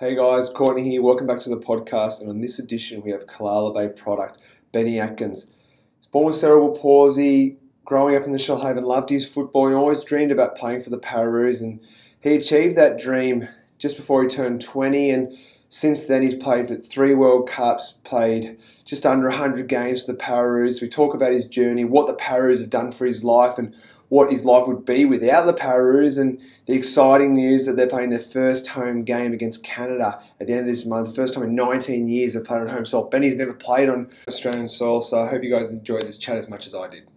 Hey guys, Courtney here. Welcome back to the podcast. And on this edition, we have Callala Bay product, Benny Atkins. He's born with cerebral palsy, growing up in the Shoalhaven, loved his football and always dreamed about playing for the Pararoos. And he achieved that dream just before he turned 20. And since then, he's played for three World Cups, played just under 100 games for the Pararoos. We talk about his journey, what the Pararoos have done for his life, and what his life would be without the Pararoos and the exciting news that they're playing their first home game against Canada at the end of this month. First time in 19 years they've played on home soil. Benny's never played on Australian soil, so I hope you guys enjoyed this chat as much as I did.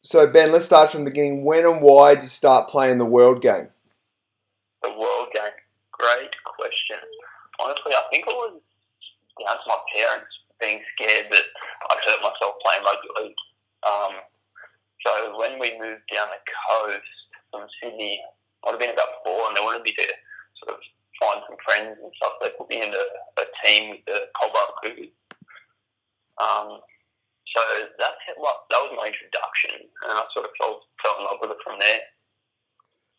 So, Ben, let's start from the beginning. When and why did you start playing the World Game? The World Game? Great question. Honestly, I think it was down to my parents being scared that I'd hurt myself playing rugby league. Um, so when we moved down the coast from Sydney, I'd have been about four, and they wanted me to sort of find some friends and stuff. They put me in a, a team with the Culburra Cougars. Um, so that's what that was my introduction, and I sort of fell, fell in love with it from there.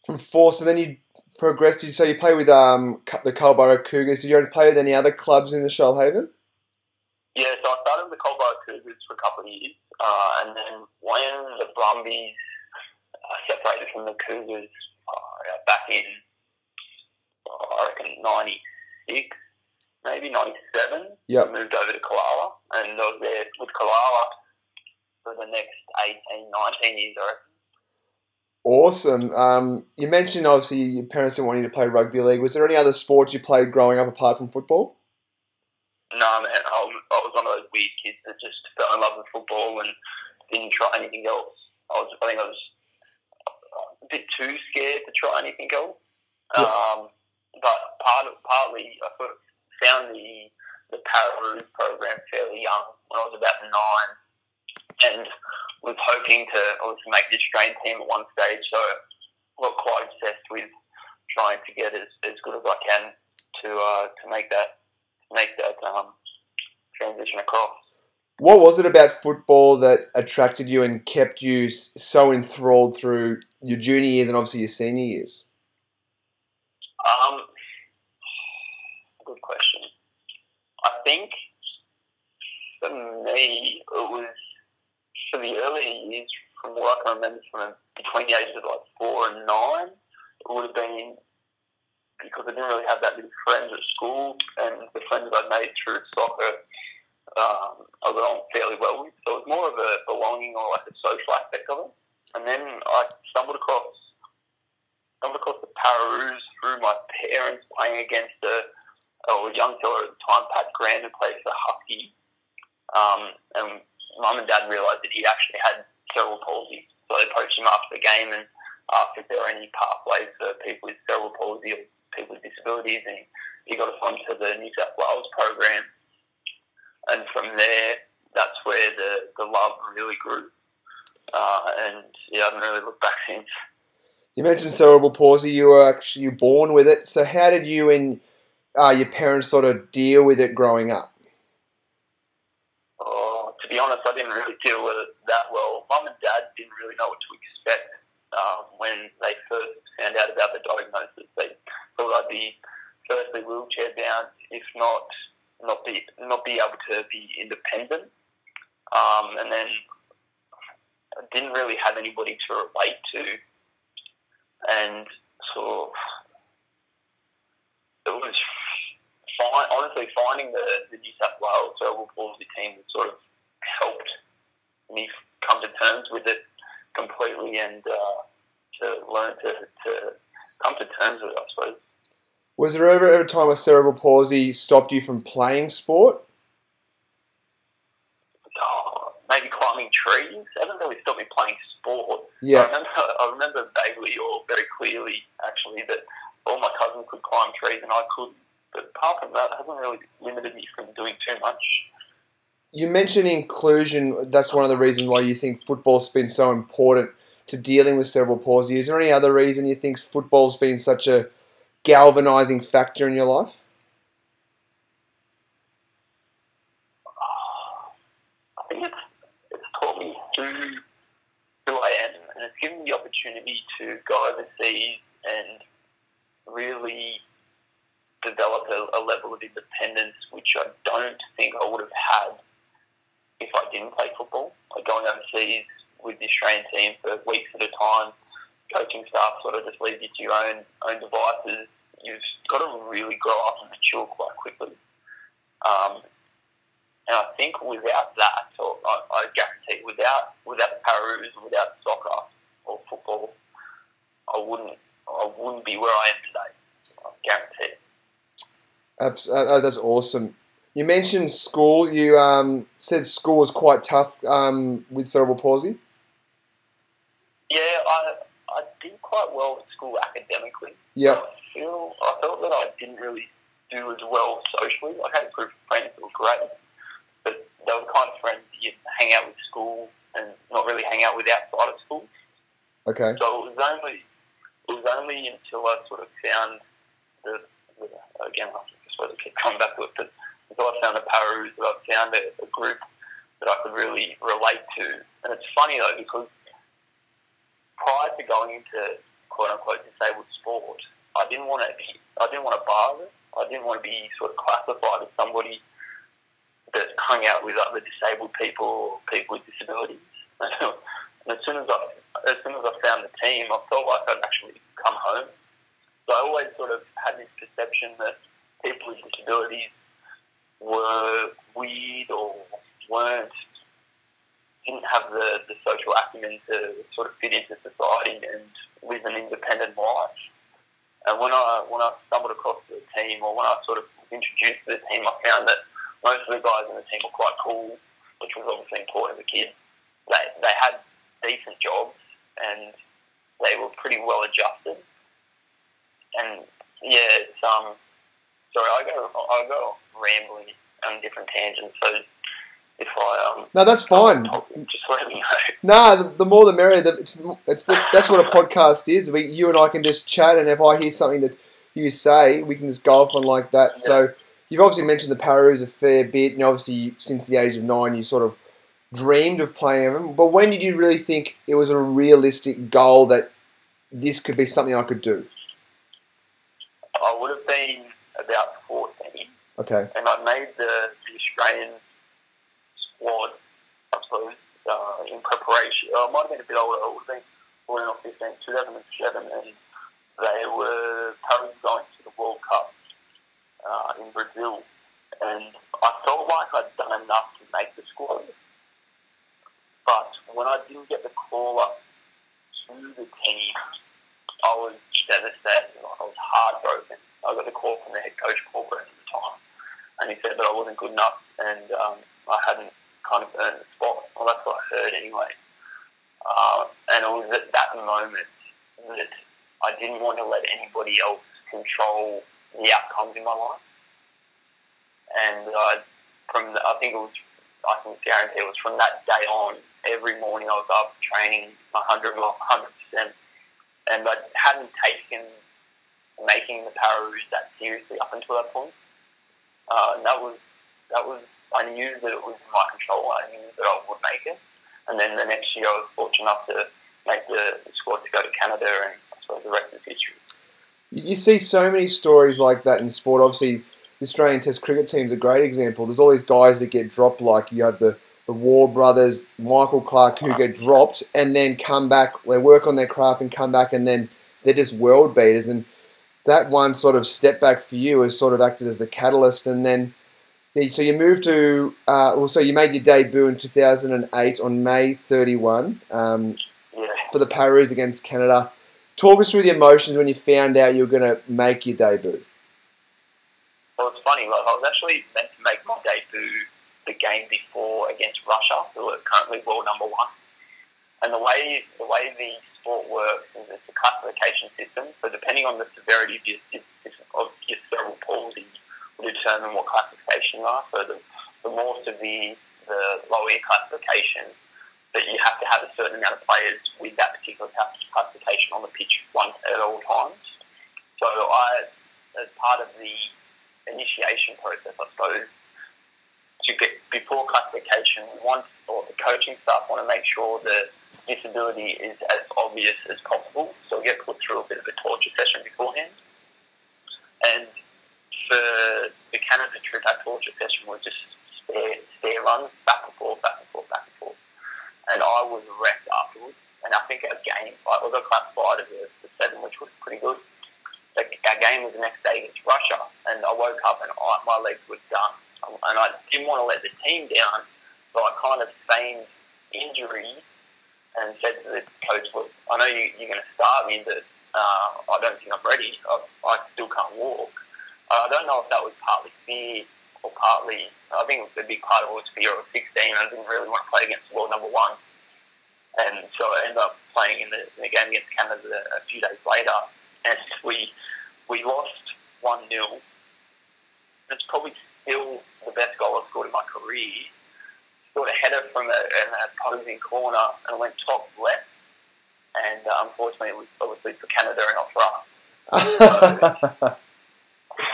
From four, so then you progressed. So you play with um, the Culburra Cougars. Did you play with any other clubs in the Shoalhaven? Yeah, so I started with the Culburra Cougars for a couple of years, uh, and then when the Brumbies uh, separated from the Cougars uh, back in, I reckon, 96, maybe 97, yep. Moved over to Callala, and I was there with Callala for the next 18, 19 years, I reckon. Awesome. Um, you mentioned obviously your parents didn't want you to play rugby league. Was there any other sports you played growing up apart from football? No, man. I was, I was one of those weird kids that just fell in love with football and didn't try anything else. I was, I think I was a bit too scared to try anything else. Yeah. Um, but part of, partly, I sort of found the the Pararoos program fairly young when I was about nine, and was hoping to obviously make the Australian team at one stage. So I got quite obsessed with trying to get as, as good as I can to uh, to make that make that um, transition across. What was it about football that attracted you and kept you so enthralled through your junior years and obviously your senior years? Um, good question. I think for me, it was for the earlier years, from what I can remember from between the ages of like four and nine, it would have been because I didn't really have that many friends at school, and the friends I made through soccer um, I got on fairly well with. So it was more of a belonging or like a social aspect of it. And then I stumbled across stumbled across the Pararoos through my parents playing against a, a young fella at the time, Pat Grant, who played for Husky. Um, and mum and dad realised that he actually had cerebral palsy, so they approached him after the game and asked if there were any pathways for people with cerebral palsy or people with disabilities, and he got us onto the New South Wales program. And from there, that's where the, the love really grew. Uh, and yeah, I haven't really looked back since. You mentioned cerebral palsy. You were actually born with it. So how did you and uh, your parents sort of deal with it growing up? Oh, to be honest, I didn't really deal with it that well. Mum and dad didn't really know what to expect um, when they first found out about the diagnosis. They thought I'd be firstly wheelchair bound, if not not be not be able to be independent, um, and then I didn't really have anybody to relate to, and so it was. Honestly, finding the, the New South Wales cerebral palsy team that sort of helped me come to terms with it completely and uh, to learn to, to come to terms with it, I suppose. Was there ever, ever a time where cerebral palsy stopped you from playing sport? Oh, maybe climbing trees. It hasn't really stopped me playing sport. Yeah. I remember, I remember vaguely or very clearly, actually, that all my cousins could climb trees and I couldn't. But apart from that, it hasn't really limited me from doing too much. You mentioned inclusion. That's one of the reasons why you think football's been so important to dealing with cerebral palsy. Is there any other reason you think football's been such a galvanizing factor in your life? I think it's, taught me who, I am, and it's given me the opportunity to go overseas and really developed a, a level of independence which I don't think I would have had if I didn't play football. Like going overseas with the Australian team for weeks at a time, coaching staff sort of just leave you to your own own devices. You've got to really grow up and mature quite quickly. Um, and I think without that, or I, I guarantee, without without the without soccer or football, I wouldn't I wouldn't be where I am today. I guarantee. Uh, that's awesome. You mentioned school. You um, said school was quite tough um, with cerebral palsy. Yeah, I quite well at school academically. Yeah. I feel I felt that I didn't really do as well socially. I had a group of friends that were great, but they were the kind of friends that you hang out with school and not really hang out with outside of school. Okay. So it was only it was only until I sort of found the, the again I suppose I keep coming back to it, but until I found the Pararoos that I found a, a group that I could really relate to. And it's funny though because prior to going into quote unquote disabled sport, I didn't want to be I didn't want to it. I didn't want to be sort of classified as somebody that hung out with other disabled people or people with disabilities. and as soon as I as soon as I found the team, I felt like I'd actually come home. So I always sort of had this perception that people with disabilities were weird or weren't didn't have the, the social acumen to sort of fit into society and live an independent life. And when I when I stumbled across the team, or when I sort of introduced the team, I found that most of the guys in the team were quite cool, which was obviously important as a kid. They they had decent jobs and they were pretty well adjusted. And yeah, it's um. Sorry, I go I go rambling on different tangents. So if I um. No, that's fine. Just let me know. Nah, the, the more the merrier. The, it's it's that's, that's what a podcast is. We you and I can just chat, and if I hear something that you say, we can just go off on like that. Yeah. So you've obviously mentioned the Pararoos a fair bit, and obviously since the age of nine, you sort of dreamed of playing them. But when did you really think it was a realistic goal that this could be something I could do? I would have been about 14, Okay. and I made the, the Australian I suppose, uh, in preparation. Uh, I might have been a bit older. I would have been 14 or 15, 2007, and they were currently going to the World Cup uh, in Brazil. And I felt like I'd done enough to make the squad. But when I didn't get the call up to the team, I was devastated. I was heartbroken. I got the call from the head coach, Paul Brennan, at the time, and he said that I wasn't good enough and um, I hadn't kind of earned the spot. Well, that's what I heard anyway. Uh, and it was at that moment that I didn't want to let anybody else control the outcomes in my life. And I, from the, I think it was, I can guarantee it was from that day on. Every morning I was up training 100 percent, and I hadn't taken making the Pararoos that seriously up until that point. Uh, and that was that was I knew that it was in my control. I knew that I would make it. And then the next year I was fortunate enough to make the, squad to go to Canada, and I suppose the rest is history. You you see so many stories like that in sport. Obviously, the Australian Test cricket team's a great example. There's all these guys that get dropped, like you have the, the Waugh brothers, Michael Clarke, who get dropped and then come back. They work on their craft and come back, and then they're just world beaters. And that one sort of step back for you has sort of acted as the catalyst. And then, so you moved to, uh, well, so you made your debut in 2008 on May 31 um, Yeah. for the Paras against Canada. Talk us through the emotions when you found out you were going to make your debut. Well, it's funny. Like I was actually meant to make my debut the game before against Russia, who are currently world number one. And the way the way the sport works is it's a classification system. So depending on the severity of your, of your cerebral palsy, determine what classification you are. So the, the more severe, the lower your classification. But you have to have a certain amount of players with that particular classification on the pitch once at all times. So I, as part of the initiation process, I suppose, to get before classification, once or the coaching staff want to make sure that disability is as obvious as possible. So we get put through a bit of a torture session beforehand. And for the Canada trip, that torture session was just stair, stair runs, back and forth, back and forth, back and forth. And I was wrecked afterwards. And I think our game, like, we got classified as a, a seven, which was pretty good. Like, our game was the next day against Russia, and I woke up and I, my legs were done. And I didn't want to let the team down, so I kind of feigned injury and said to the coach, look, I know you, you're going to start me, but uh, I don't think I'm ready. I, I still can't walk. I don't know if that was partly fear or partly, I think a big part of it was fear. I was 16 I didn't really want to play against world number one. And so I ended up playing in the, in the game against Canada a few days later, and we we lost one 0 It's probably still the best goal I've scored in my career. Scored a header from a, an opposing corner and went top left, and uh, unfortunately, it was obviously for Canada and not for us. so,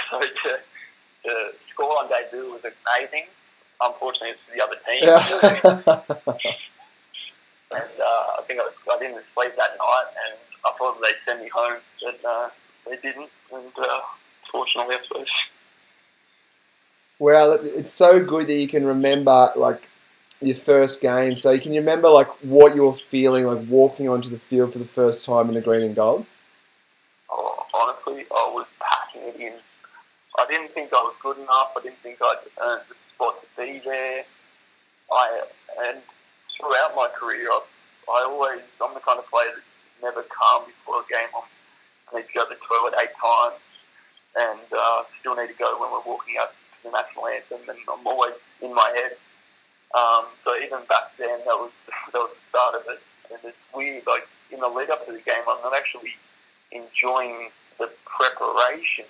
so to, to score on debut was amazing. Unfortunately, it's the other team. Yeah. And uh, I think I, was, I didn't sleep that night, and I thought they'd send me home, but uh, they didn't. And uh, fortunately, I suppose. Well, it's so good that you can remember like your first game. So you can remember like what you were feeling like walking onto the field for the first time in the green and gold. Oh, honestly, I was packing it in. I didn't think I was good enough. I didn't think I'd earned the spot to be there. I and throughout my career, I, I always, I'm the kind of player that's never calm before a game. I need to go to the toilet eight times and uh, still need to go when we're walking out to the national anthem, and I'm always in my head. Um, so even back then, that was that was the start of it. And it's weird, like in the lead up to the game, I'm not actually enjoying the preparation.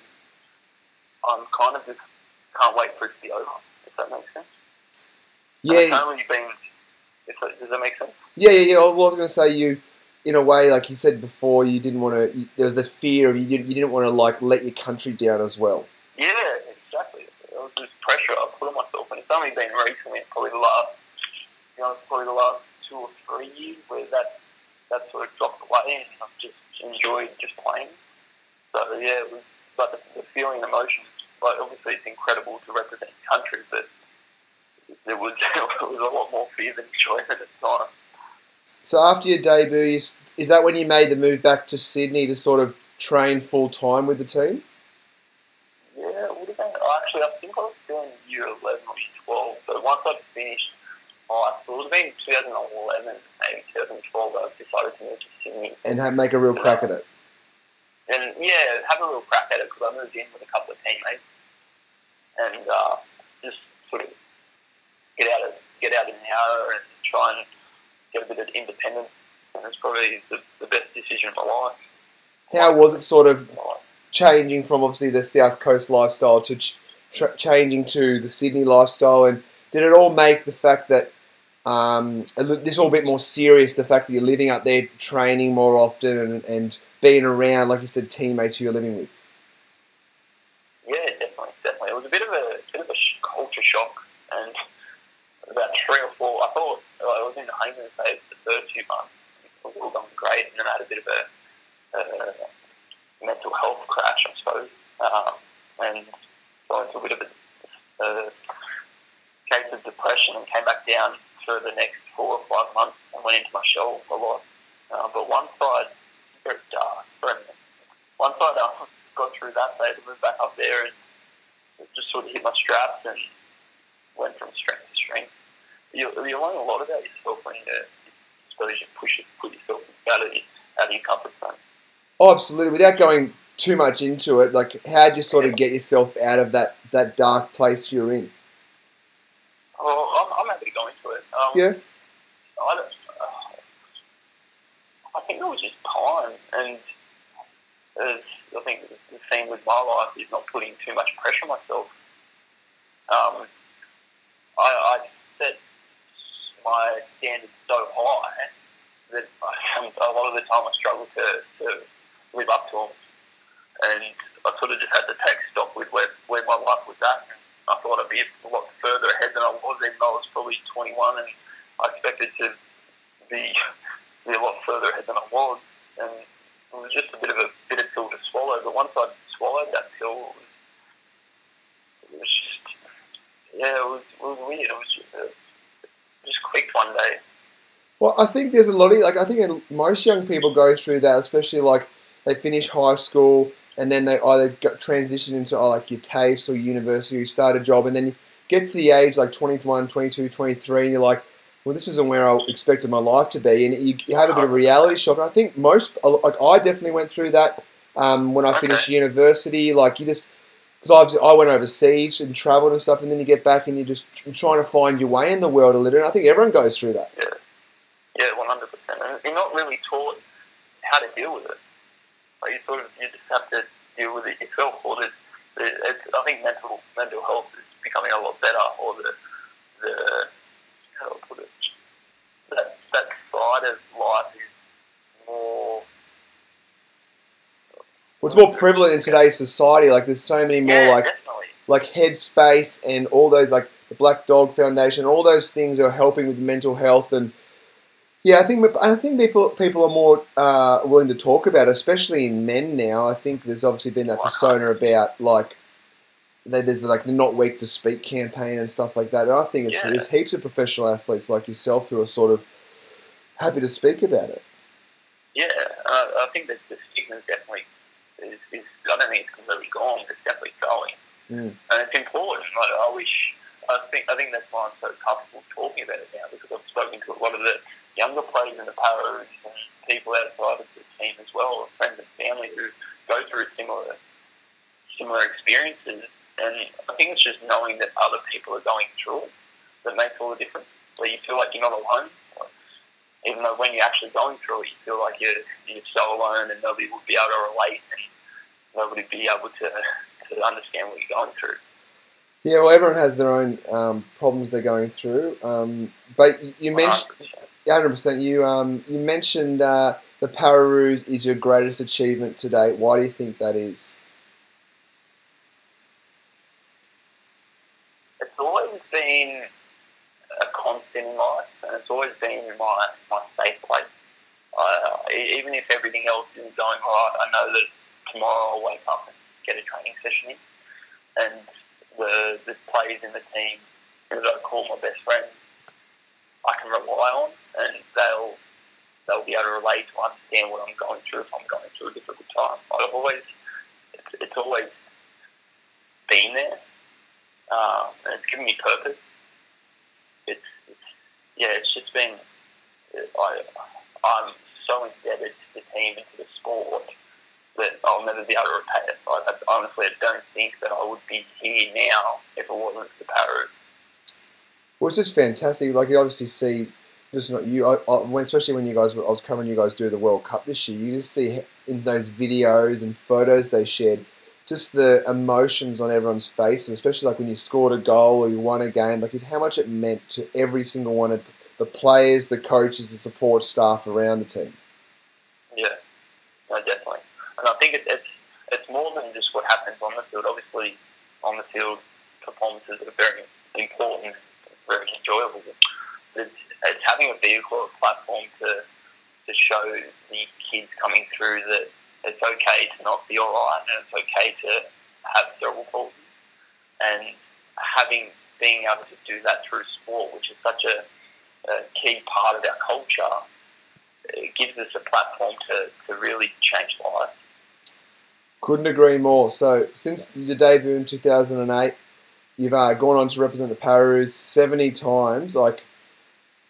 I'm kind of just can't wait for it to be over. If that makes sense. Yeah. And it's only been does that make sense? Yeah, yeah, yeah. I was going to say you, in a way, like you said before, you didn't want to. There was the fear of you didn't, you didn't want to like let your country down as well. Yeah, exactly. It was just pressure I put on myself, and it's only been recently, probably the last, you know, probably the last two or three years where that that sort of dropped away, and I've just enjoyed just playing. So yeah, it was like the, the feeling, emotions. Like obviously, it's incredible to represent country, but there was, there was a lot more fear than enjoyment at the time. So after your debut, is that when you made the move back to Sydney to sort of train full time with the team? Yeah, it would have been. Actually, I think I was still in year 11 or year 12. So once I'd finished high school, it would have been 2011, maybe 2012, I decided to move to Sydney. And have, make a real crack at it. And yeah, have a real crack at it because I moved in with a couple of teammates. And uh, just sort of get out of get out in the hour and try and get a bit of independence. And it's probably the, the best decision of my life. How was it sort of changing from obviously the South Coast lifestyle to ch- changing to the Sydney lifestyle? And did it all make the fact that um, this all a bit more serious, the fact that you're living up there, training more often, and, and being around, like you said, teammates who you're living with? Yeah, definitely, definitely. It was a bit of a bit of a culture shock, and about three or four. I thought I was in the honeymoon phase the first few months. It was all going great, and then I had a bit of a, mental health crash, I suppose, um, and got into a bit of a, case of depression and came back down for the next four or five months and went into my shell a lot. Uh, but one side, very dark, very, one side I got through that and moved back up there and just sort of hit my straps and went from strength to strength. You, you learn a lot about yourself when you, suppose you push it, put yourself out of, out of your comfort zone. Oh, absolutely. Without going too much into it, like how do you sort of get yourself out of that, that dark place you're in? Oh, I'm, I'm happy to go into it. Um, yeah. I, don't, uh, I think it was just time, and as I think the theme with my life is not putting too much pressure on myself. Um, I, I set my standards so high that I, a lot of the time I struggle to, to live up to them. And I sort of just had to take stock with where, where my life was at. I thought I'd be a lot further ahead than I was, even though I was probably 21 and I expected to be, be a lot further ahead than I was. And it was just a bit of a bitter pill to swallow. But once I swallowed that pill, it was, just yeah, it was, it was weird. It was just, uh, just clicked one day. Well, I think there's a lot of like I think most young people go through that, especially like they finish high school and then they either get transition into oh, like your TAFE or university, you start a job, and then you get to the age like 21, 22, 23, and you're like, well, this isn't where I expected my life to be, and you, you have a bit of reality shock. And I think most, like I definitely went through that um, when I finished okay. university. Like you just, because I went overseas and travelled and stuff, and then you get back and you're just trying to find your way in the world a little. And I think everyone goes through that. Yeah, yeah, one hundred percent. And you're not really taught how to deal with it. Like you sort of, you just have to deal with it yourself. Or there's, it's, I think mental mental health is becoming a lot better, or the the how do I put it? That side of life is more. Well, more prevalent in today's society. Like, there's so many more yeah, like definitely. like Headspace and all those like the Black Dog Foundation. All those things are helping with mental health and. Yeah, I think I think people people are more uh, willing to talk about, it, especially in men now. I think there's obviously been that persona about like there's the, like the not weak to speak campaign and stuff like that. And I think it's, yeah. there's heaps of professional athletes like yourself who are sort of happy to speak about it. Yeah, uh, I think that the stigma is definitely is, is, I don't think it's completely gone. It's definitely growing, mm. and it's important. Like, I wish. I think I think that's why I'm so comfortable talking about it now because I've spoken to a lot of the younger players in the Paras and people outside of the team as well, friends and family who go through similar similar experiences and I think it's just knowing that other people are going through it that makes all the difference. Where you feel like you're not alone, even though when you're actually going through it, you feel like you're, you're so alone and nobody would be able to relate and nobody would be able to, to understand what you're going through. Yeah, well, everyone has their own um, problems they're going through. Um, but you mentioned, hundred percent. You um, you mentioned uh, the Pararoos is your greatest achievement to date. Why do you think that is? been a constant in life, and it's always been my, my safe place. Uh, even if everything else isn't going right, I know that tomorrow I'll wake up and get a training session in. And the, the players in the team that I call my best friends, I can rely on, and they'll they'll be able to relate to understand what I'm going through if I'm going through a difficult time. I've always it's, it's always been there, um, and it's given me purpose. It's yeah, it's just been uh, I I'm so indebted to the team and to the sport that I'll never be able to repay it. I, I, honestly, I don't think that I would be here now if it wasn't for Paras. Well, it's just fantastic. Like you obviously see, just not you, I, I, especially when you guys, I was covering you guys do the World Cup this year. You just see in those videos and photos they shared just the emotions on everyone's faces, especially like when you scored a goal or you won a game, like how much it meant to every single one of the players, the coaches, the support staff around the team. Yeah, no, definitely. And I think it, it's it's more than just what happens on the field. Obviously, on the field, performances are very important, very enjoyable. It's, it's having a vehicle, a platform to to show the kids coming through that it's okay to not be alright and it's okay to have cerebral palsy. And having being able to do that through sport, which is such a, a key part of our culture, it gives us a platform to, to really change lives. Couldn't agree more. So, since your debut in 2008, you've uh, gone on to represent the Pararoos 70 times. Like,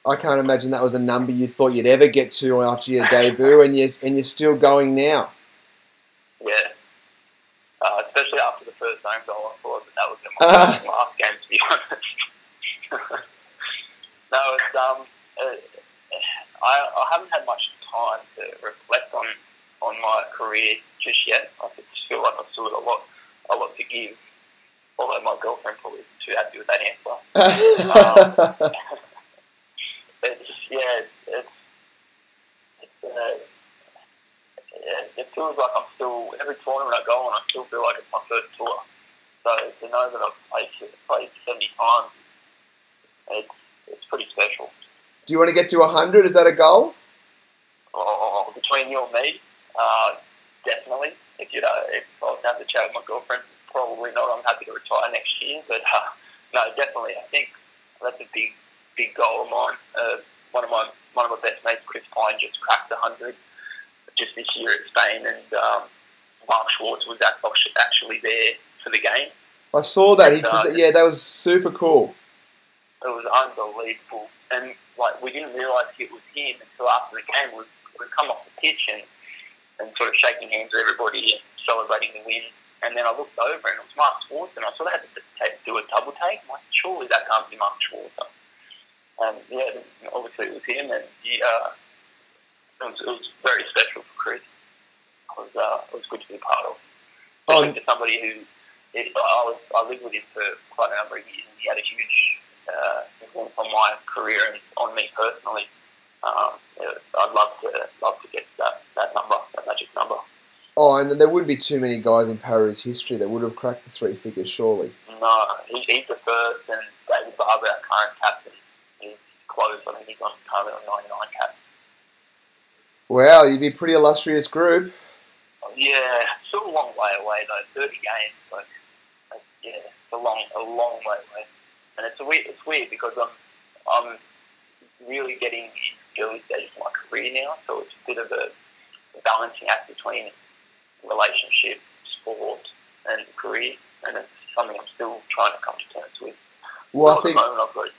I can't imagine that was a number you thought you'd ever get to after your debut, and you're, and you're still going now yeah. Uh, especially after the first home goal, I thought that, that was my uh. last game, to be honest. no, it's um, uh, I, I haven't had much time to reflect on on my career just yet. I just feel like I've still got a lot, a lot to give. Although my girlfriend probably isn't too happy with that answer. um, it's yeah, it's it's, it's uh, yeah, it feels like I'm still every tournament I go on, I still feel like it's my first tour. So to know that I've played played seventy times, it's it's pretty special. Do you want to get to hundred? Is that a goal? Oh, between you and me, uh, definitely. If you know, if I was to have to chat with my girlfriend, probably not. I'm happy to retire next year, but uh, no, definitely. I think that's a big, big goal of mine. Uh, one of my one of my best mates, Chris Pine, just cracked the hundred just this year at Spain, and um, Mark Schwarzer was actually there for the game. I saw that. He uh, yeah, that was super cool. It was unbelievable, and like we didn't realise it was him until after the game. We we come off the pitch and and sort of shaking hands with everybody and celebrating the win. And then I looked over and it was Mark Schwarzer, and I sort of had to take, do a double take. I'm like, surely that can't be Mark Schwarzer. And yeah, obviously it was him, and he, uh, it, was, it was very special for Chris. It was, uh, it was good to be part of. Oh, for somebody who it, I was I lived with him for quite a number of years, and he had a huge uh, influence on my career and on me personally. Um, I'd love to love to get that, that number, that magic number. Oh, and there wouldn't be too many guys in Para's history that would have cracked the three figures, surely. No, he, he's the first, and David Barber, our current captain, is close. I think he's on currently on 99 caps. Wow, you'd be a pretty illustrious group. Yeah, still a long way away though. 30 games, but yeah, it's a long, a long way away. And it's a weird, it's weird because I'm, I'm really getting in early stages of my career now, so it's a bit of a balancing act between relationship, sport, and career, and it's something I'm still trying to come to terms with. Well, I think. Got,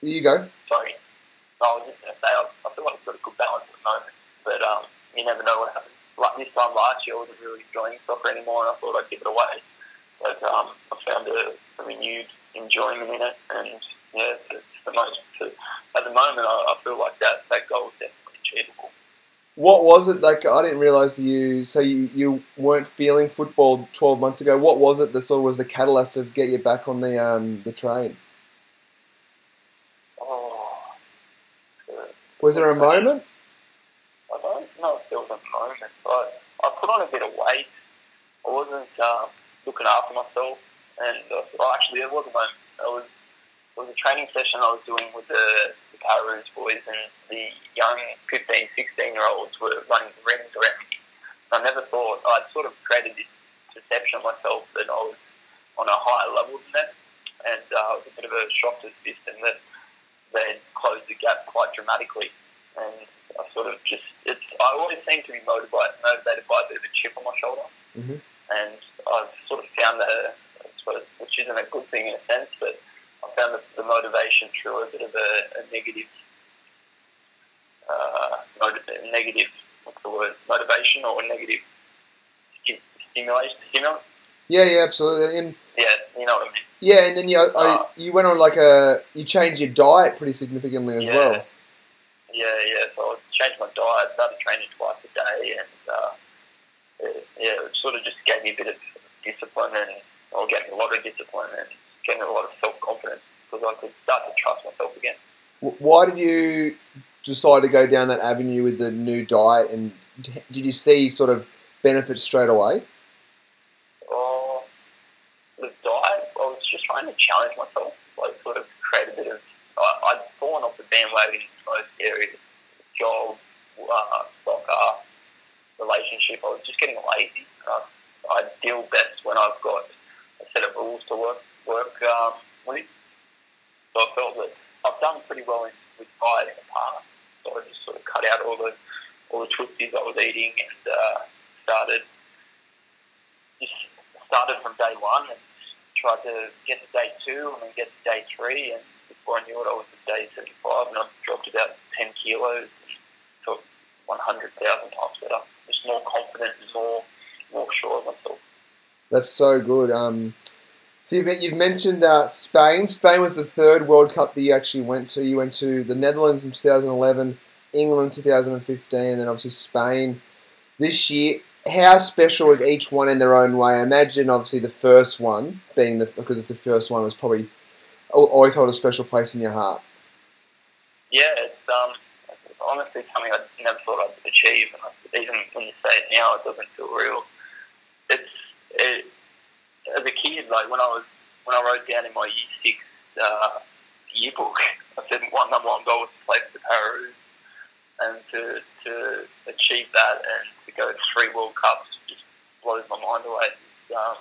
you go. Sorry. I was just going to say, I, I feel like I've got a good balance at the moment, but um, you never know what happens. Like this time last year, I wasn't really enjoying soccer anymore, and I thought I'd give it away but um, I found a, a, renewed enjoyment in it, and yeah, it's the most. At the moment, I, I feel like that that goal is definitely achievable. What was it like? I didn't realise you. So you, you weren't feeling football twelve months ago. What was it that sort of was the catalyst to get you back on the um, the train? Oh, was there a moment? I don't know if there was a moment, but I put on a bit of weight. I wasn't. Um, looking after myself. And uh, well, actually, it was a moment. It was it was a training session I was doing with the, the Pararoos boys, and the young 15, 16 year olds were running rings around me. I never thought I'd sort of created this perception of myself that I was on a higher level than them, and uh, it was a bit of a shock to the system that they closed the gap quite dramatically. And I sort of just, it's, I always seem to be motivated by, motivated by a bit of a chip on my shoulder. Mm-hmm and I've sort of found that, which isn't a good thing in a sense, but I found the, the motivation through a bit of a, a negative, uh, motiv- negative, what's the word, motivation or a negative stimulation, stimulant. Yeah, yeah, absolutely. And yeah, you know what I mean. Yeah, and then you uh, uh, you went on like a you changed your diet pretty significantly as yeah. well. Yeah, yeah. So I changed my diet, started training twice a day, and uh, yeah, it sort of just gave me a bit of discipline and, or gave me a lot of discipline and gave me a lot of self confidence because I could start to trust myself again. Why did you decide to go down that avenue with the new diet and did you see sort of benefits straight away? Oh, the diet, I was just trying to challenge myself, like sort of create a bit of. I, I'd fallen off the bandwagon in most areas job, uh, soccer, relationship. I was just getting lazy. I, I deal best when I've got a set of rules to work work um, with. So I felt that I've done pretty well in, with diet in the past. So I just sort of cut out all the all the twisties I was eating and uh, started just started from day one and tried to get to day two and then get to day three and I knew it I was at day 75 and I dropped about 10 kilos and felt 100,000 times better just more confident and more more sure of myself. That's so good. Um, so you've, you've mentioned uh, Spain. Spain was the third World Cup that you actually went to. You went to the Netherlands in 2011, England 2015, and then obviously Spain this year. How special is each one in their own way? I imagine obviously the first one being the because it's the first one was probably always hold a special place in your heart. Yeah, it's um, honestly something I never thought I'd achieve, and even when you say it now, it doesn't feel real. It's it, as a kid, like when I was when I wrote down in my year six uh, yearbook, I said one number one goal was to play for the Pararoos, and to to achieve that and to go to three World Cups just blows my mind away. It's, um,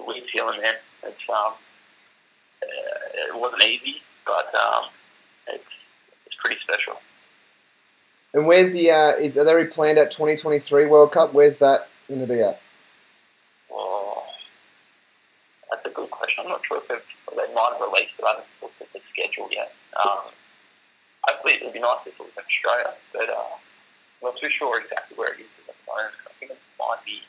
it's, it's weird you feeling, man? It's um, uh, it wasn't easy, but um, it's it's pretty special. And where's the uh, is are they planned at 2023 World Cup? Where's that going to be at? Oh, that's a good question. I'm not sure if they've, they might have released it. I haven't looked at the schedule yet. Um, hopefully it'd be nice if it was in Australia, but uh, I'm not too sure exactly where it is at the moment. I think it might be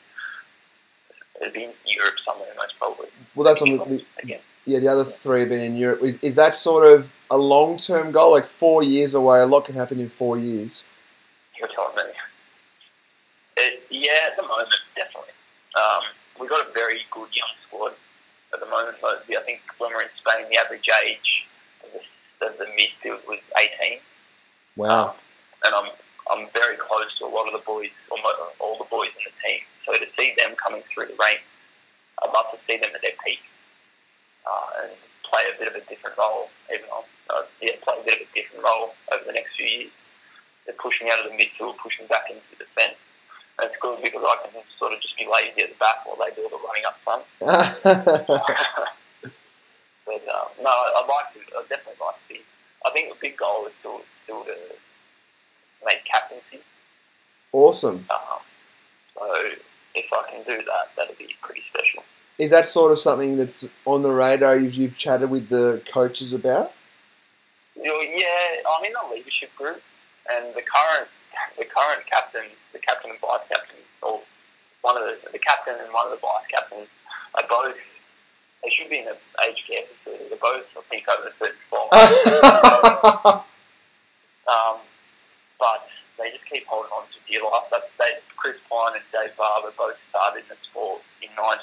it'd be in Europe somewhere most probably. Well, that's on the, again. yeah. The other three have been in Europe. Is, is that sort of a long term goal? Like four years away, a lot can happen in four years. You're telling me. It, yeah, at the moment, definitely. Um, we've got a very good young squad at the moment. I think when we're in Spain, the average age of the, of the midfield was 18. Wow. Um, and I'm I'm very close to a lot of the boys, almost all the boys in the team. So to see them coming through the ranks, I'd love to see them at their peak uh, and play a bit of a different role. Even on, uh, yeah, play a bit of a different role over the next few years. They're pushing out of the midfield, pushing back into the defence. And it's good because I can sort of just be lazy at the back while they do all the running up front. but uh, no, I'd like to. I'd definitely like to see. I think the big goal is still still to make captaincy. awesome. Um, so if I can do that, that'd be pretty special. Is that sort of something that's on the radar? You've, you've chatted with the coaches about? You know, yeah, I'm in the leadership group, and the current the current captain, the captain and vice captain, or one of the the captain and one of the vice captains are both. They should be in an aged care facility. They're both, I think, over thirty-four. um, but they just keep holding on to dear life. That's they, Chris Pine and Dave Barber both started in the sport in '99,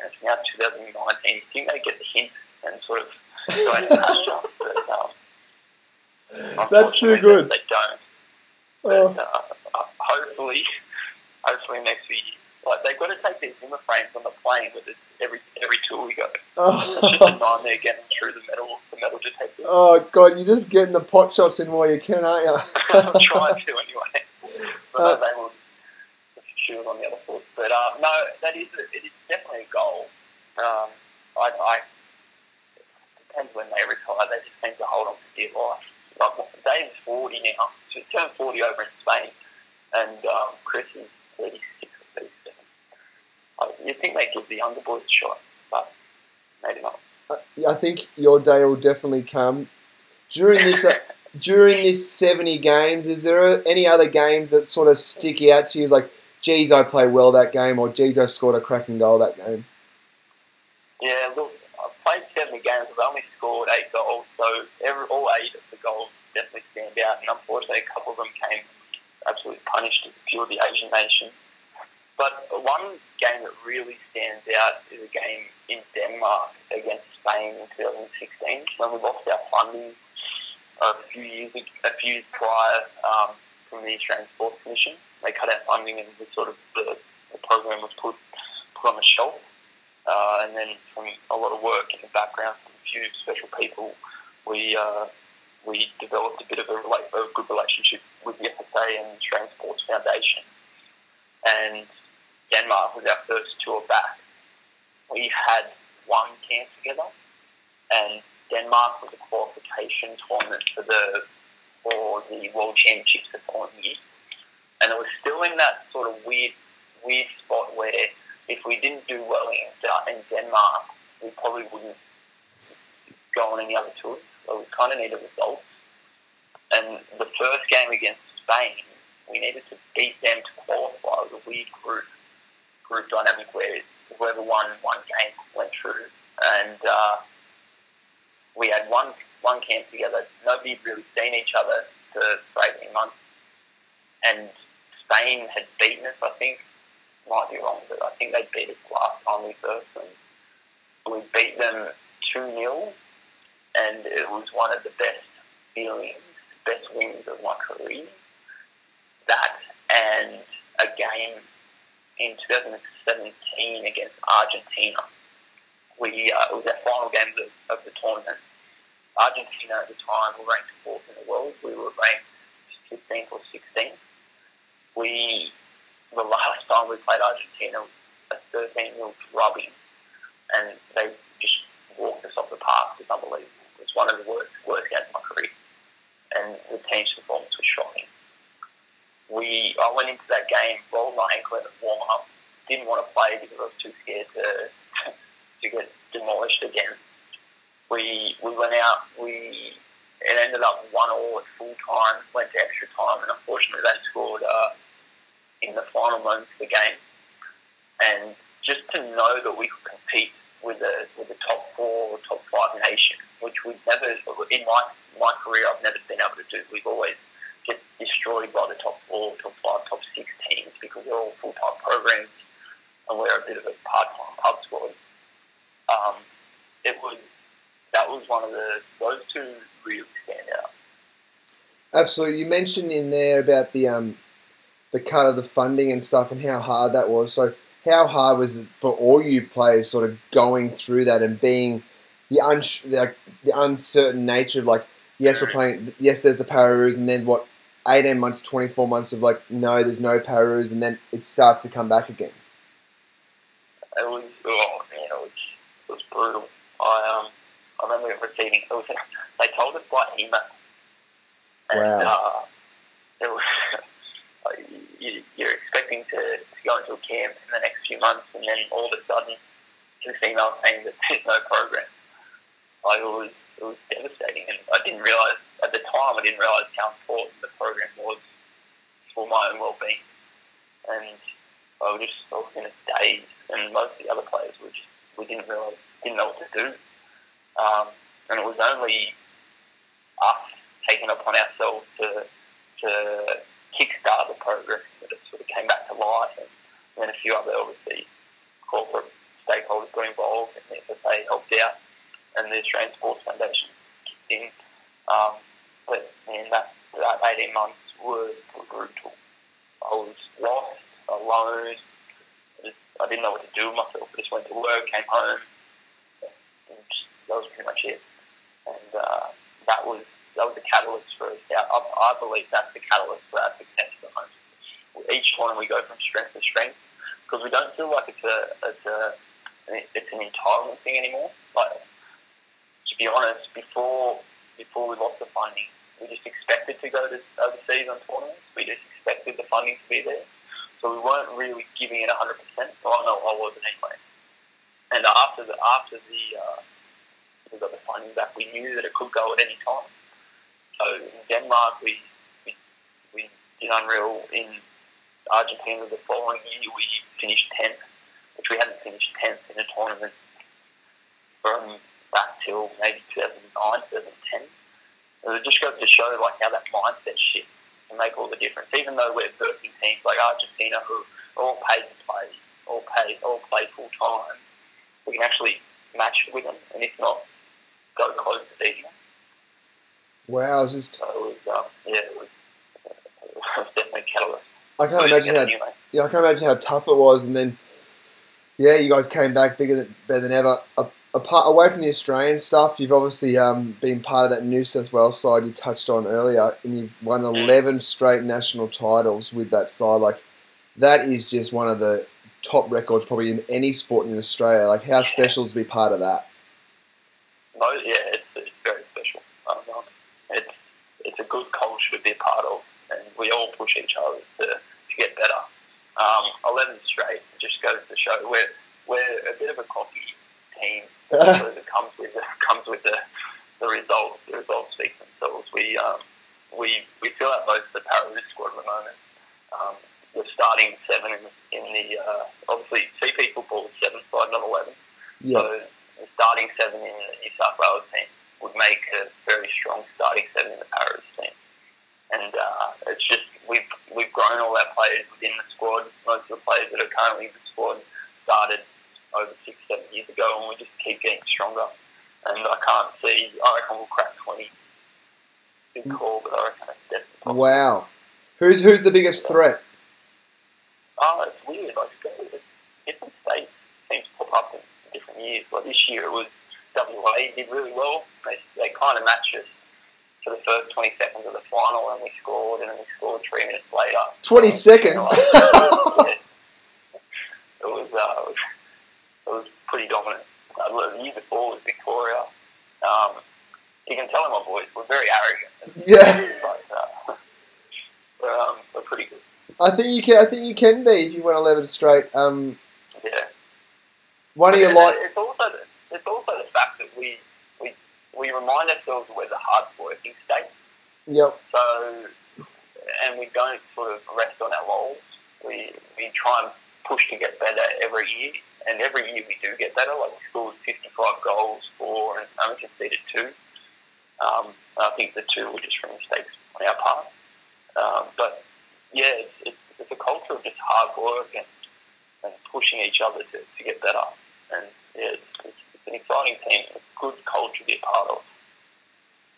and it's now 2019. You think they get the hint and sort of go into pasture, but um, That's too good. They don't. Oh. But, uh, uh, hopefully, hopefully next few years. Like they've got to take their Zimmer frames on the plane with it every every tour we go. It's just a Oh. nightmare getting through the metal the metal detector. oh god, you're just getting the pot shots in while you can, aren't you? I'm trying to anyway. But Uh, they will shoot on the other foot. But uh, no, that is a, it is definitely a goal. Um, I, I depends when they retire. They just seem to hold on for dear life. Like Dave's 40 now. He's turned 40 over in Spain, and um, Chris is 36 or 37. Uh, you'd think they give the younger boys a shot, but maybe not. I think your day will definitely come. During this uh, during this 70 games, is there any other games that sort of stick out to you? Like, geez, I played well that game, or geez, I scored a cracking goal that game. Yeah, look, I've played 70 games. I've only scored eight goals, so every, all eight of the goals definitely stand out. And unfortunately, a couple of them came absolutely punished to few of the Asian nations. But one game that really stands out is a game in Denmark against Spain in 2016 when we lost our funding a few years a few years prior um, from the Australian Sports Commission. They cut our funding and the sort of the, the program was put put on the shelf. Uh, and then from a lot of work in the background from a few special people, we uh, we developed a bit of a, rela- a good relationship with the FFA and the Australian Sports Foundation. And Denmark was our first tour back. We had one camp together, and Denmark was a qualification tournament for the for the World Championships the following year. And it was still in that sort of weird weird spot where if we didn't do well in, in Denmark, we probably wouldn't go on any other tours. So we kind of needed results. And the first game against Spain, we needed to beat them to qualify. It was a weird group group dynamic where whoever won one game went through. And uh, we had one one camp together. Nobody had really seen each other for, for 18 months. And Spain had beaten us, I think. Might be wrong, but I think they beat us last time we first. And we beat them 2 0. And it was one of the best feelings, best wins of my career. That and a game in 2017 against Argentina. We uh, it was our final game of the, of the tournament. Argentina at the time were ranked fourth in the world. We were ranked 15th or 16th. We the last time we played Argentina a 13 0 drubbing, and they just walked us off the park. It was unbelievable. It was one of the worst worst games of my career, and the team's performance was shocking. We I went into that game, rolled my ankle in the warm up, didn't want to play because I was too scared to to get demolished again. We we went out. We it ended up one all at full time. Went to extra time, and unfortunately they scored uh, in the final moments of the game. And just to know that we could compete with the with the top four or top five nation, which we've never in my my career I've never been able to do. We've always destroyed by the top four, top five, top six teams because they're all full time programs and we're a bit of a part time pub squad. Um, it was that was one of the those two really stand out. Absolutely, you mentioned in there about the um, the cut of the funding and stuff, and how hard that was. So, how hard was it for all you players, sort of going through that and being the uns- the, the uncertain nature of like, yes, we're playing, yes, there's the Pararoos, and then what, eighteen months, twenty four months of like, no, there's no Pararoos, and then it starts to come back again. It was, oh man, it was, it was brutal. I um, I remember receiving. It was, they told us by email. And, Wow. Uh, it was, you, you're expecting to, to go into a camp in the next few months, and then all of a sudden, this email saying that there's no program. Like, it was it was devastating, and I didn't realize at the time. I didn't realize how important the program was for my own well-being, and I was just I was in a daze, and most of the other players were just we didn't realize didn't know what to do, um, and it was only us taking upon ourselves to to kickstart the program that it sort of came back to life, and then a few other obviously corporate stakeholders got involved, and the FFA helped out, and the Australian Sports Foundation kicked in. Um, but man, that that eighteen months were, were brutal. I was lost, alone. I, just, I didn't know what to do with myself. I just went to work, came home, and just, that was pretty much it. And uh, that was that was the catalyst for us. I, I believe that's the catalyst for our success at home. Each time we go from strength to strength because we don't feel like it's a it's a it's an entitlement thing anymore. Like to be honest, before before we lost the funding, we just expected to go to overseas on tournaments. We just expected the funding to be there. So we weren't really giving it 100%. Well, no, I wasn't anyway. And after the after the uh, we got the funding back, we knew that it could go at any time. So in Denmark, we we, we did unreal. In Argentina, the following year, we finished 10th, which we hadn't finished 10th in a tournament from back till maybe 2009, 2010. It just goes to show like how that mindset shift can make all the difference. Even though we're birthing teams like Argentina who are all paid to play, all paid, all play full time, we can actually match with them, and if not, go close to beating them. Wow, it's just So it was, um, yeah, it was, it was definitely a catalyst. I can't imagine how Anyway. yeah, I can't imagine how tough it was, and then yeah, you guys came back bigger than better than ever. Apart away from the Australian stuff, you've obviously um, been part of that New South Wales side you touched on earlier, and you've won eleven straight national titles with that side. Like that is just one of the top records probably in any sport in Australia. Like how special to be part of that? No, yeah, it's, it's very special. Um, it's it's a good culture to be a part of, and we all push each other to, to get better. Um, Eleven straight just goes to show we're we're a bit of a cocky team. it comes with the, comes with the, the results. The results speak themselves. We um, we we fill out most of the Pararoos squad at the moment. Um, the starting seven in the, in the uh, obviously CP football is seven side, not eleven. Yeah, So the starting seven in the New South Wales team would make a very strong starting seven in the Paras team. And uh, it's just we've we've grown all our players within the squad. Most of the players that are currently in the squad started over six, seven years ago, and we just keep getting stronger. And I can't see. I reckon we'll crack twenty. Big call, but I reckon it's definitely wow. Who's who's the biggest threat? Oh, it's weird. Like it's different states to pop up in different years. Like this year, it was WA did really well. They they kind of matched us for the first twenty seconds of the final, and we scored, and then we scored three minutes later. Twenty seconds. It was uh, it was, was pretty dominant. the year before was Victoria. Um, you can tell in my voice, we're very arrogant. Yeah. But, uh, we're, um, we're pretty good. I think you can. I think you can be if you went eleven straight. Um, Yeah. one of your like. It's also the, it's also the fact that we, we, we remind ourselves we're the hard working state. Yep. So, and we don't sort of rest on our laurels. We, we try and push to get better every year, and every year we do get better. Like we scored 55 goals, four, and only conceded two. Um, I think the two were just from mistakes on our part. Um, but yeah, it's, it's, it's a culture of just hard work and, and pushing each other to, to get better. And yeah, it's, it's, it's an exciting team, a good culture to be a part of.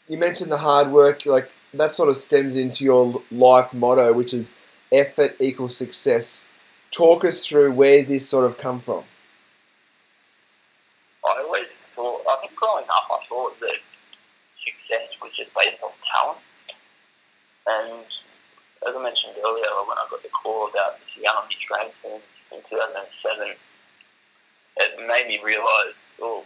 You mentioned the hard work. Like that sort of stems into your life motto, which is effort equals success. Talk us through where this sort of come from. I always thought, I think growing up, I thought that was just based on talent. And as I mentioned earlier, when I got the call about the young team in 2007, it made me realise, well,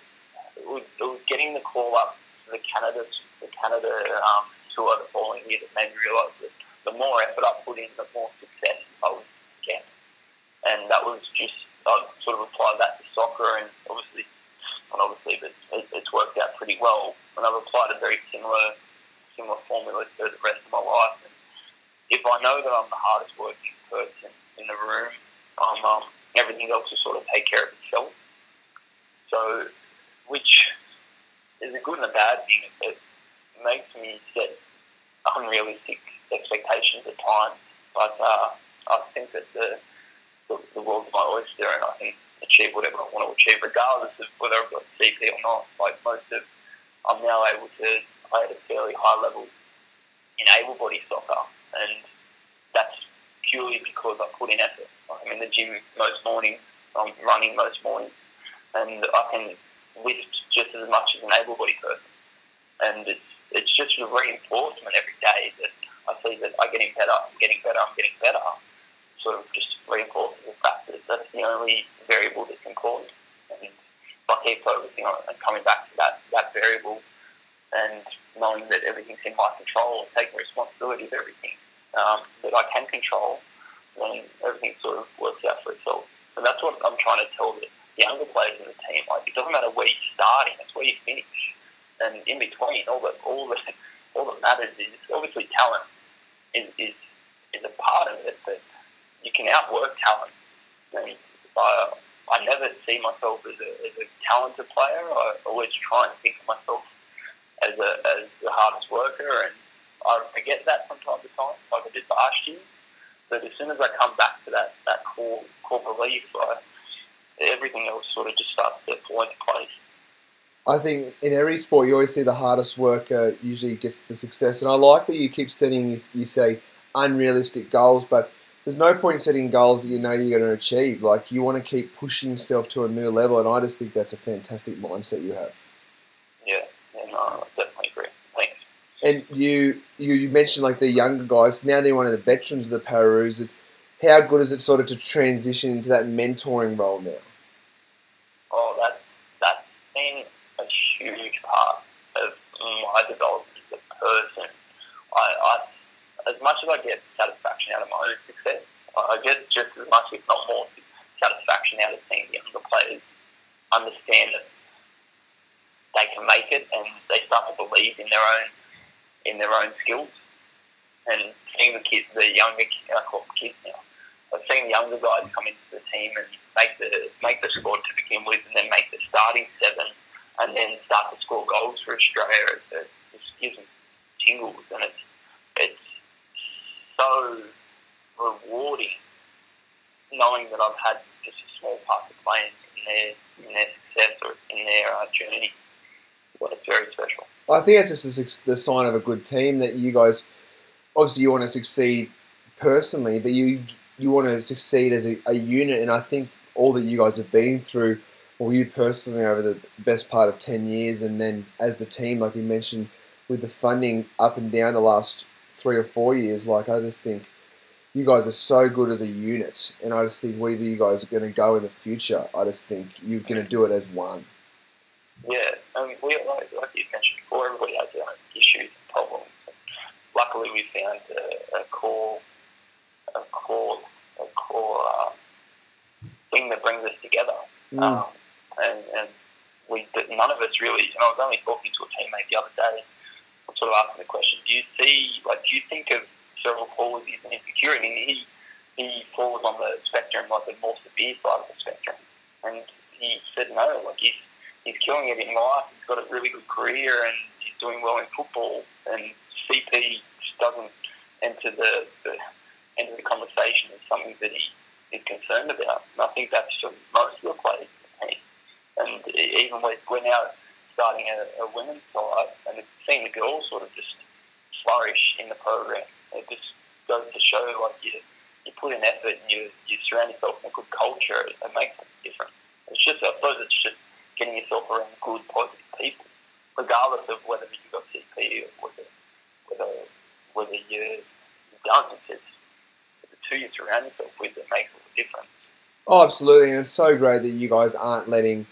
it was, it was getting the call up to the Canada, the Canada um, tour the following year that made me realise that the more effort I put in, the more success I would get. And that was just, I sort of applied that to soccer and obviously and obviously but it, it's worked out pretty well. And I've applied a very similar similar formula to the rest of my life. And if I know that I'm the hardest working person in the room, um, um, everything else will sort of take care of itself. So, which is a good and a bad thing. It makes me set unrealistic expectations at times, but uh, I think that the, the the world's my oyster, and I can achieve whatever I want to achieve, regardless of whether I've got CP or not. Like most of, I'm now able to play at fairly high level in able-bodied soccer, and that's purely because I put in effort. I'm in the gym most mornings, I'm running most mornings, and I can lift just as much as an able-bodied person. And it's it's just a reinforcement every day that I see that I'm getting better, I'm getting better, I'm getting better. Sort of just reinforces the fact that that's the only variable that's important. And if I keep focusing on it and coming back to that, that variable and knowing that everything's in my control and taking responsibility of everything um, that I can control, then everything sort of works out for itself. And that's what I'm trying to tell the younger players in the team. Like it doesn't matter where you're starting, it's where you finish. And in between, all that all the all that matters is obviously talent is is, is a part of it, but you can outwork talent. And I, I never see myself as a, as a talented player. I always try and think of myself as a as the hardest worker, and I forget that from time to time, like I did last year. But as soon as I come back to that that core core belief, I, everything else sort of just starts to fall into place. I think in every sport, you always see the hardest worker usually gets the success. And I like that you keep setting, you, you say, unrealistic goals, but there's no point setting goals that you know you're going to achieve. Like, you want to keep pushing yourself to a new level. And I just think that's a fantastic mindset you have. Yeah, and uh, I definitely agree. Thanks. And you, you, you mentioned like the younger guys, now they're one of the veterans of the Pararoos. How good is it sort of to transition into that mentoring role now? Oh, that that's been a huge part of my development as a person. I, I, as much as I get satisfaction out of my own success, I get just as much, if not more, satisfaction out of seeing the younger players understand that they can make it and they start to believe in their own in their own skills. And seeing the kids, the younger, I call them kids now, I've seen the younger guys come into the team and make the make the squad to begin with, and then make the starting seven, and then start to score goals for Australia. It, it just gives me tingles, and it's it's so rewarding knowing that I've had just a small part to play in their in their success or in their uh, journey. Well, it's very special. I think that's just the, the sign of a good team that you guys, obviously, you want to succeed personally, but you you want to succeed as a, a unit. And I think all that you guys have been through, or you personally over the best part of 10 years, and then as the team, like we mentioned, with the funding up and down the last three or four years, like I just think you guys are so good as a unit. And I just think wherever you guys are going to go in the future, I just think you're going to do it as one. Yeah, and we like, like you mentioned before, everybody has their own issues and problems. Luckily, we found a, a core, a core, a core um, thing that brings us together. Mm. Um, and, and we none of us really. And I was only talking to a teammate the other day, sort of asking the question: Do you see, like, do you think of cerebral palsy as an insecurity? And he he falls on the spectrum, like the more severe side of the spectrum, and he said no, like he's he's killing it in life. He's got a really good career and he's doing well in football. And CP just doesn't enter the, the enter the conversation as something that he is concerned about. And I think that's for most of the players and even with, we're now starting a, a women's side, and seeing the girls sort of just flourish in the program, it just goes to show like you you put in effort and you you surround yourself in a good culture, it makes a difference. It's just I suppose it's just getting yourself around good, positive people, regardless of whether you've got CP or whether whether whether you don't. It's, it's the two you surround yourself with that makes all the difference. Oh, absolutely, and it's so great that you guys aren't letting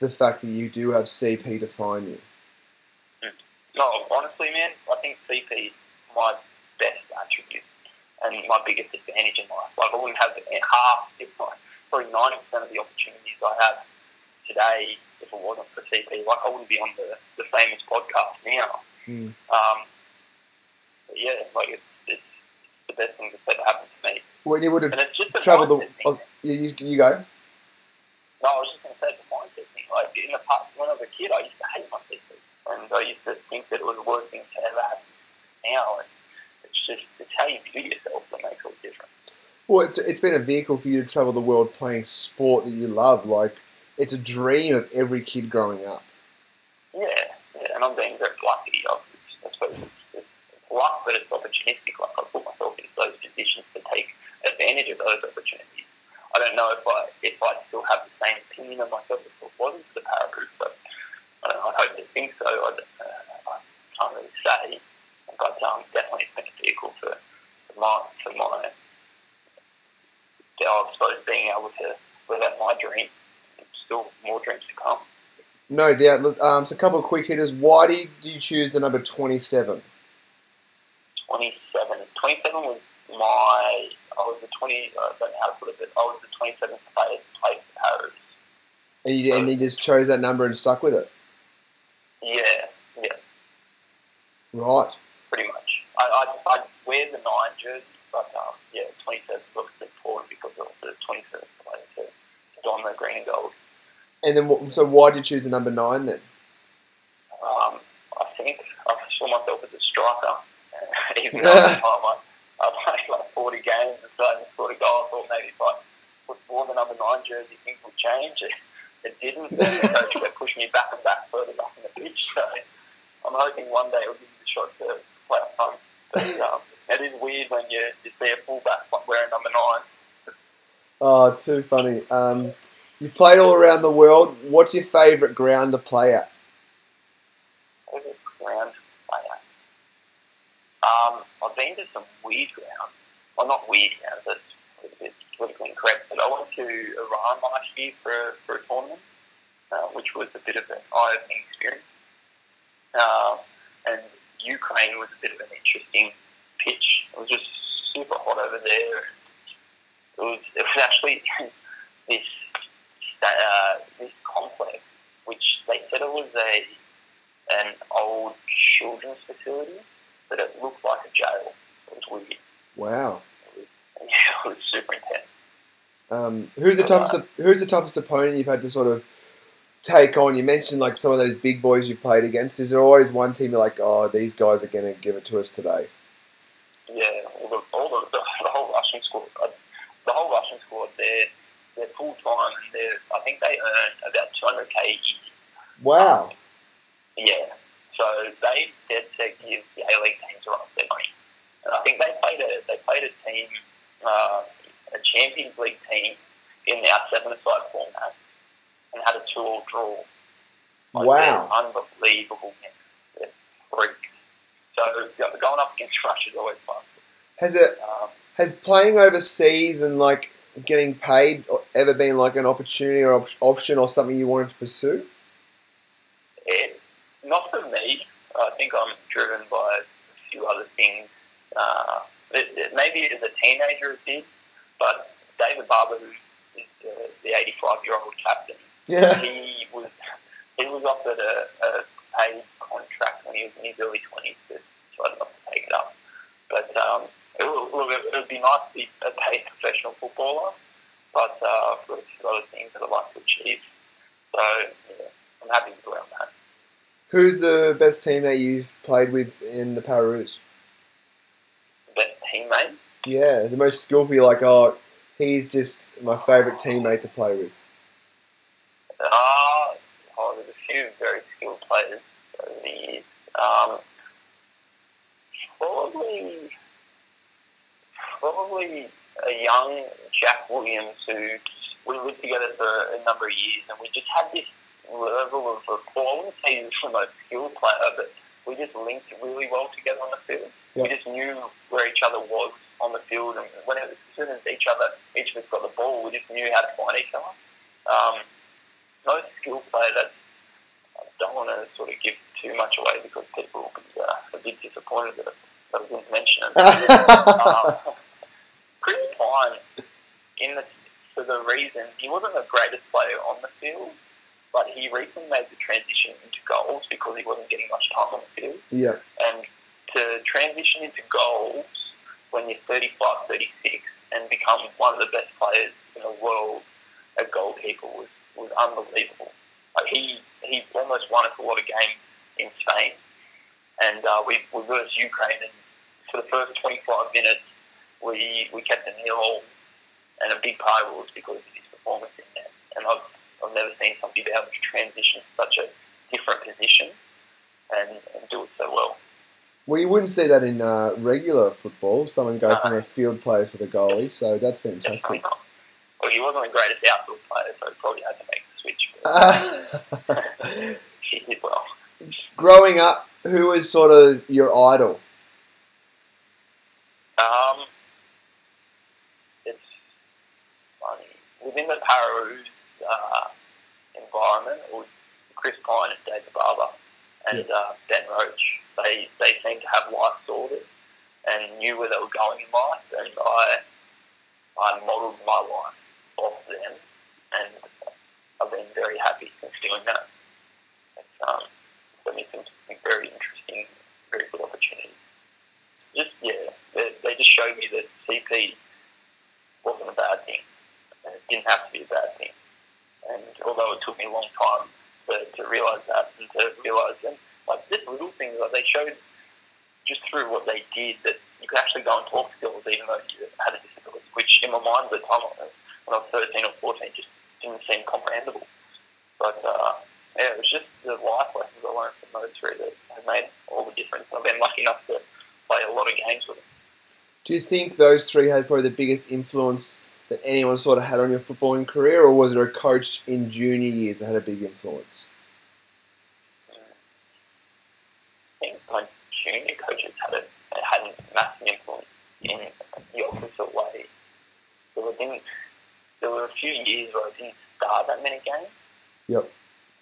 the fact that you do have CP define you. Hmm. No, honestly, man, I think CP is my best attribute and my biggest advantage in life. Like, I wouldn't have half, if not probably 90% of the opportunities I have today if it wasn't for CP. Like, I wouldn't be on the, the famous podcast now. Mm. Um, yeah, like, it's, it's the best thing that's ever happened to me. When you would have and it's just traveled the, you, you, you go. No, I was just going to say the mindset thing. Like in the past, when I was a kid, I used to hate my CP, and I used to think that it was the worst thing to ever happen. Now, and it's just it's how you view yourself that makes all the difference. Well, it's, it's been a vehicle for you to travel the world playing sport that you love. Like, it's a dream of every kid growing up. Yeah, yeah, and I'm being very lucky. I, I suppose it's, it's luck, but it's opportunistic. Like I put myself into those positions to take advantage of those opportunities. I don't know if I if I still have the same opinion of myself as it wasn't for the Pararoos, but I, don't know, I hope to think so. I, uh, I can't really say, but um, definitely it's been a vehicle for, for my for my. I suppose being able to live out my dream. Still more dreams to come. No doubt. Um, so, a couple of quick hitters. Why do you, do you choose the number 27? 27. 27 was my, I was the 20, I don't know how to put it, but I was the 27th player to play for Paras. And you, and you just chose that number and stuck with it? Yeah, yeah, Right. pretty much. I, I, I wear the 9 jersey, but um, yeah, 27 looks important because I was the 27th player to, to don the green and gold. And then, so why did you choose the number 9 then? Um, I think I saw myself as a striker. Even though at the time I, I played like 40 games and started to score a goal, I thought maybe if I put wore the number 9 jersey, things would change. It, it didn't. The coach pushing me back and back further back in the pitch. So I'm hoping one day it'll give me the shot to play up front. But um, it is weird when you, you see a fullback wearing number 9. Oh, too funny. Um, you've played all around the world. What's your favourite ground to play at? Favorite ground to play at? Um, I've been to some weird grounds. Well, not weird grounds, that's a bit politically incorrect, but I went to Iran last year for, for a tournament, uh, which was a bit of an eye-opening experience. Um, and Ukraine was a bit of an interesting pitch. It was just super hot over there. It was, it was actually this uh, this complex, which they said it was a an old children's facility, but it looked like a jail. It was weird. Wow. Yeah, it was super intense. Um, who's the toughest? Who's the toughest opponent you've had to sort of take on? You mentioned like some of those big boys you've played against. Is there always one team you're like, oh, these guys are going to give it to us today? Yeah, all the, all the, the, the whole Russian squad, uh, the whole Russian squad, they're they're full time and they're I think they earn about 200k each. Wow. Yeah, so they dead set give the A League teams a run for their money. And I think they played a they played a team, uh, a Champions League team in our seven-a-side format and had a two-all draw. Like, Wow. unbelievable. freaks. So going up against Russia is always fun. Has it Um, has playing overseas and like getting paid ever been like an opportunity or op- option or something you wanted to pursue? not for me. I think I'm driven by a few other things. Uh, it, it, maybe as a teenager it did, but David Barber, who is the, the 85 year old captain, Yeah. he was he was offered a, a paid contract when he was in his early 20s, so I decided not to take it up. But um, it, would, look, it would be nice to be a paid professional footballer, but uh, I've got a few other things that I'd like to achieve. So yeah, I'm happy with where I'm at. Who's the best teammate you've played with in the Pararoos? Best teammate. Yeah, the most skillful. You're like, oh, he's just my favourite teammate to play with. Uh, oh, there's a few very skilled players over the years. Um, probably, probably a young Jack Williams who we lived together for a number of years, and we just had this level of rapport. I wouldn't say he was the most skilled player, but we just linked really well together on the field. We just knew where each other was on the field, and when whenever, as soon as each other, each of us got the ball, we just knew how to find each other. Um, most skilled player that I don't want to sort of give too much away because people will be uh, a bit disappointed that I didn't mention it. um, Chris Pine, in the, for the reason he wasn't the greatest player on the field, but he recently made the transition into goals because he wasn't getting much time on the field. yeah, And to transition into goals when you're 35, 36 and become one of the best players in the world at goalkeeper was, was unbelievable. Like he, he almost won us a lot of games in Spain. And uh, we, we versus Ukraine, and for the first 25 minutes, we, we kept a nil all. And a big part of it was because of his performance in there. And I've, I've never seen somebody be able to transition to such a different position and, and do it so well. well, you wouldn't see that in uh, regular football. Someone go No. from a field player to the goalie, so that's fantastic. Well, he wasn't the greatest outfield player, so he probably had to make the switch. But he did well. Growing up, who was sort of your idol? Um, it's funny. Within the Pararoos uh, environment, it was Chris Pine and David Barber and uh, Ben Roach. They, they seemed to have life sorted and knew where they were going in life, and I, I modelled my life off them, and I've been very happy since doing that. It's um, given me some, some very interesting, very good opportunities. Just yeah, they, they just showed me that CP wasn't a bad thing, and it didn't have to be a bad thing. And although it took me a long time to, to realise that and to realise and like just little things like they showed just through what they did that you could actually go and talk skills even though you had a disability, which in my mind at the time when I was 13 or 14 just didn't seem comprehensible. But uh, yeah, it was just the life lessons I learned from those three that have made all the difference. I've been lucky enough to play a lot of games with them. Do you think those three had probably the biggest influence that anyone sort of had on your footballing career, or was it a coach in junior years that had a big influence? I think my junior coaches had a had a massive influence in the opposite way. So I didn't. There were a few years where I didn't start that many games. Yep.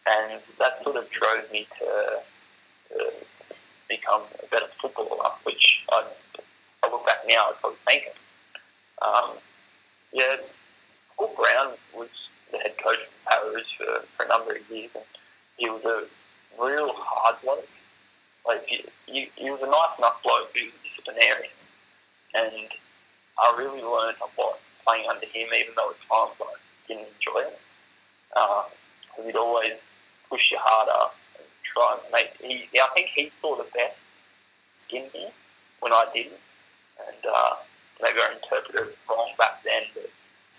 And that sort of drove me to become a better footballer, which I, I look back now, I probably thank him. Um, yeah, Paul Brown was the head coach of Paras for, for a number of years, and he was a real hard bloke. Like he, he, he was a nice enough bloke, he was disciplinarian, and I really learned a lot playing under him, even though at times I didn't enjoy it. Because he'd always push you harder and try and make. He, I think he saw the best in me when I didn't, and uh, maybe I interpreted it wrong back then, but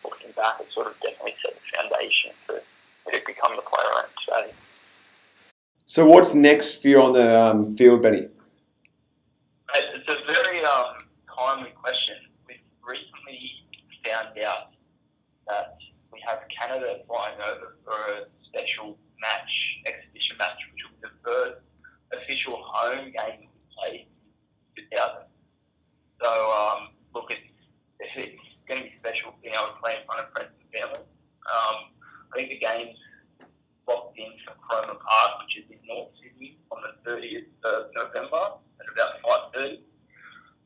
looking back, it sort of definitely set the foundation for me to become the player I am today. So, what's next for you on the um, field, Benny? It's a very um, timely question. We've recently found out that we have Canada flying over for a special match, exhibition match, which will be the first official home game we played in 2000. So, um, look, it's, it's going to be special being able to play in front of friends and family. Um, I think the game's locked in for Cromer Park, which is in North Sydney, on the the 30th of November at about 5.30.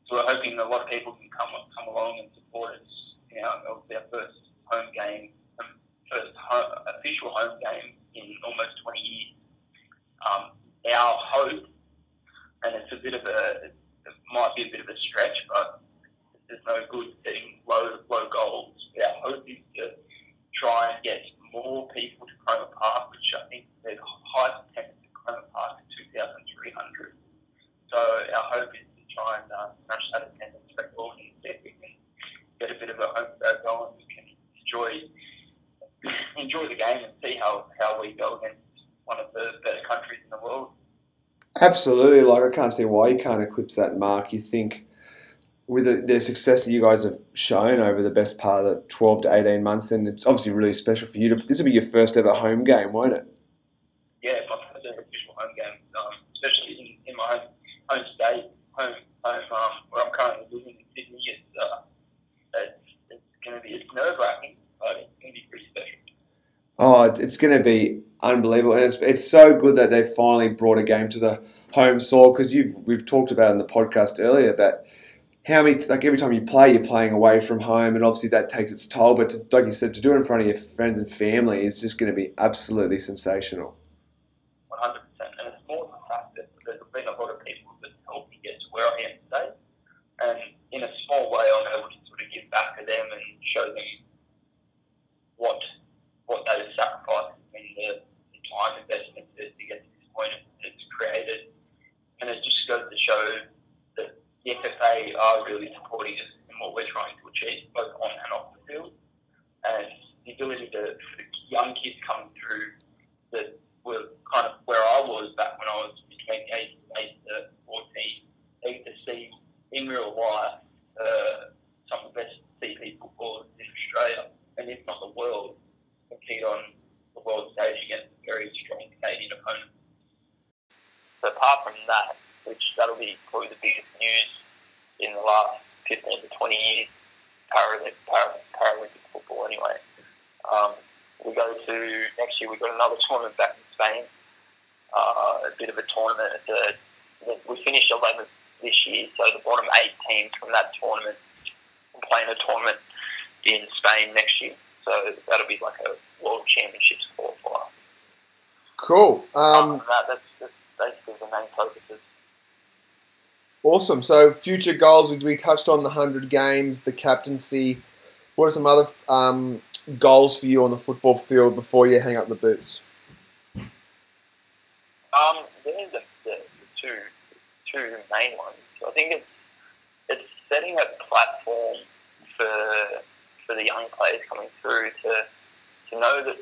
So we're hoping a lot of people can come come along and support us. You know, it'll be our first home game, first home, official home game in almost 20 years. Um, our hope, and it's a bit of a, it might be a bit of a stretch, but there's no good setting low low goals. Our hope is to try and get more people to Cromer Park, which I think the highest attendance at Cromer Park is 2,300. So our hope is to try and uh, that attendance record and see if we can get a bit of a home crowd going. We can enjoy enjoy the game and see how, how we go against one of the better countries in the world. Absolutely. Like, I can't see why you can't eclipse that mark. You think with the, the, success that you guys have shown over the best part of the 12 to 18 months, and it's obviously really special for you. To, this will be your first ever home game, won't it? Yeah, my first ever official home game, um, especially in, in my home, home state, home, home um, where I'm currently living in Sydney. It's, uh, it's, it's going to be it's nerve wracking, but it's going to be pretty special. Oh, it's, it's going to be unbelievable, and it's, it's so good that they finally brought a game to the home soil because you've we've talked about in the podcast earlier about how many like every time you play, you're playing away from home, and obviously that takes its toll. But to, like you said, to do it in front of your friends and family is just going to be absolutely sensational. One hundred percent, and it's more the fact that there's been a lot of people that helped me get to where I am today, and in a small way, I'm able to sort of give back to them and show them what what those sacrifices and the, the time investment to get to this point it's created, and it just goes to show the FFA are really supporting us in what we're trying to achieve, both on and off the field. And the ability to, for the young kids coming through that were kind of where I was back when I was between the ages of 8 to 14, they get to see in real life uh, some of the best CP footballers in Australia, and if not the world, compete on the world stage against very strong Canadian opponent. So apart from that, which that'll be probably the biggest news in the last 15 to 20 years, Paralympic, Paralympic football anyway. Um, we go to, next year we've got another tournament back in Spain, uh, a bit of a tournament. It's a, we finished 11th this year, so the bottom eight teams from that tournament will play in a tournament in Spain next year. So that'll be like a world championships qualifier. Cool. Um, that, that's, that's basically the main focuses. Awesome. So, future goals, we touched on the 100 games, the captaincy. What are some other um, goals for you on the football field before you hang up the boots? Um, there's the, the, two, two main ones. I think it's, it's setting a platform for, for the young players coming through to, to know that,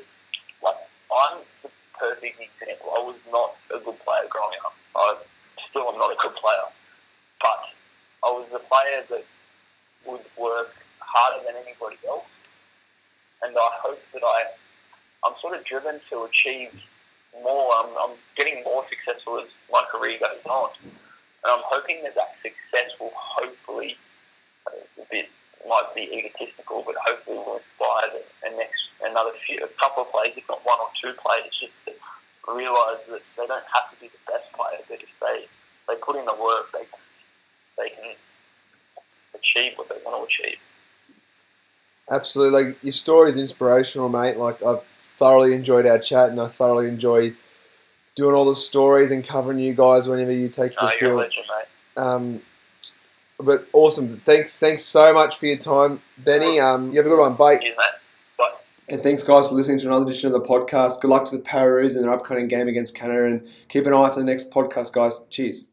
like, I'm the perfect example. I was not a good player growing up. I still am not a good player but I was a player that would work harder than anybody else, and I hope that I, I'm sort of driven to achieve more. I'm, I'm getting more successful as my career goes on, and I'm hoping that that success will hopefully, uh, a bit might be egotistical, but hopefully will inspire the, the next another few, a couple of players, if not one or two players, just to realise that they don't have to be the best player, but if they they put in the work, they can they can achieve what they want to achieve. Absolutely. Like your story is inspirational, mate. Like I've thoroughly enjoyed our chat, and I thoroughly enjoy doing all the stories and covering you guys whenever you take to the oh, field. Legend, um, but awesome. Thanks, thanks so much for your time, Benny. Um, you have a good one. Bye. Bye. And thanks, guys, for listening to another edition of the podcast. Good luck to the Pararoos in their upcoming game against Canada, and keep an eye for the next podcast, guys. Cheers.